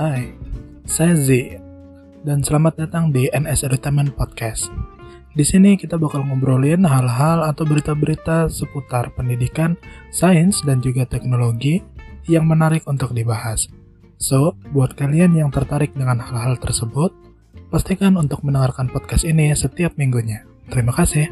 Hai, saya Z dan selamat datang di NS Entertainment Podcast. Di sini kita bakal ngobrolin hal-hal atau berita-berita seputar pendidikan, sains, dan juga teknologi yang menarik untuk dibahas. So, buat kalian yang tertarik dengan hal-hal tersebut, pastikan untuk mendengarkan podcast ini setiap minggunya. Terima kasih.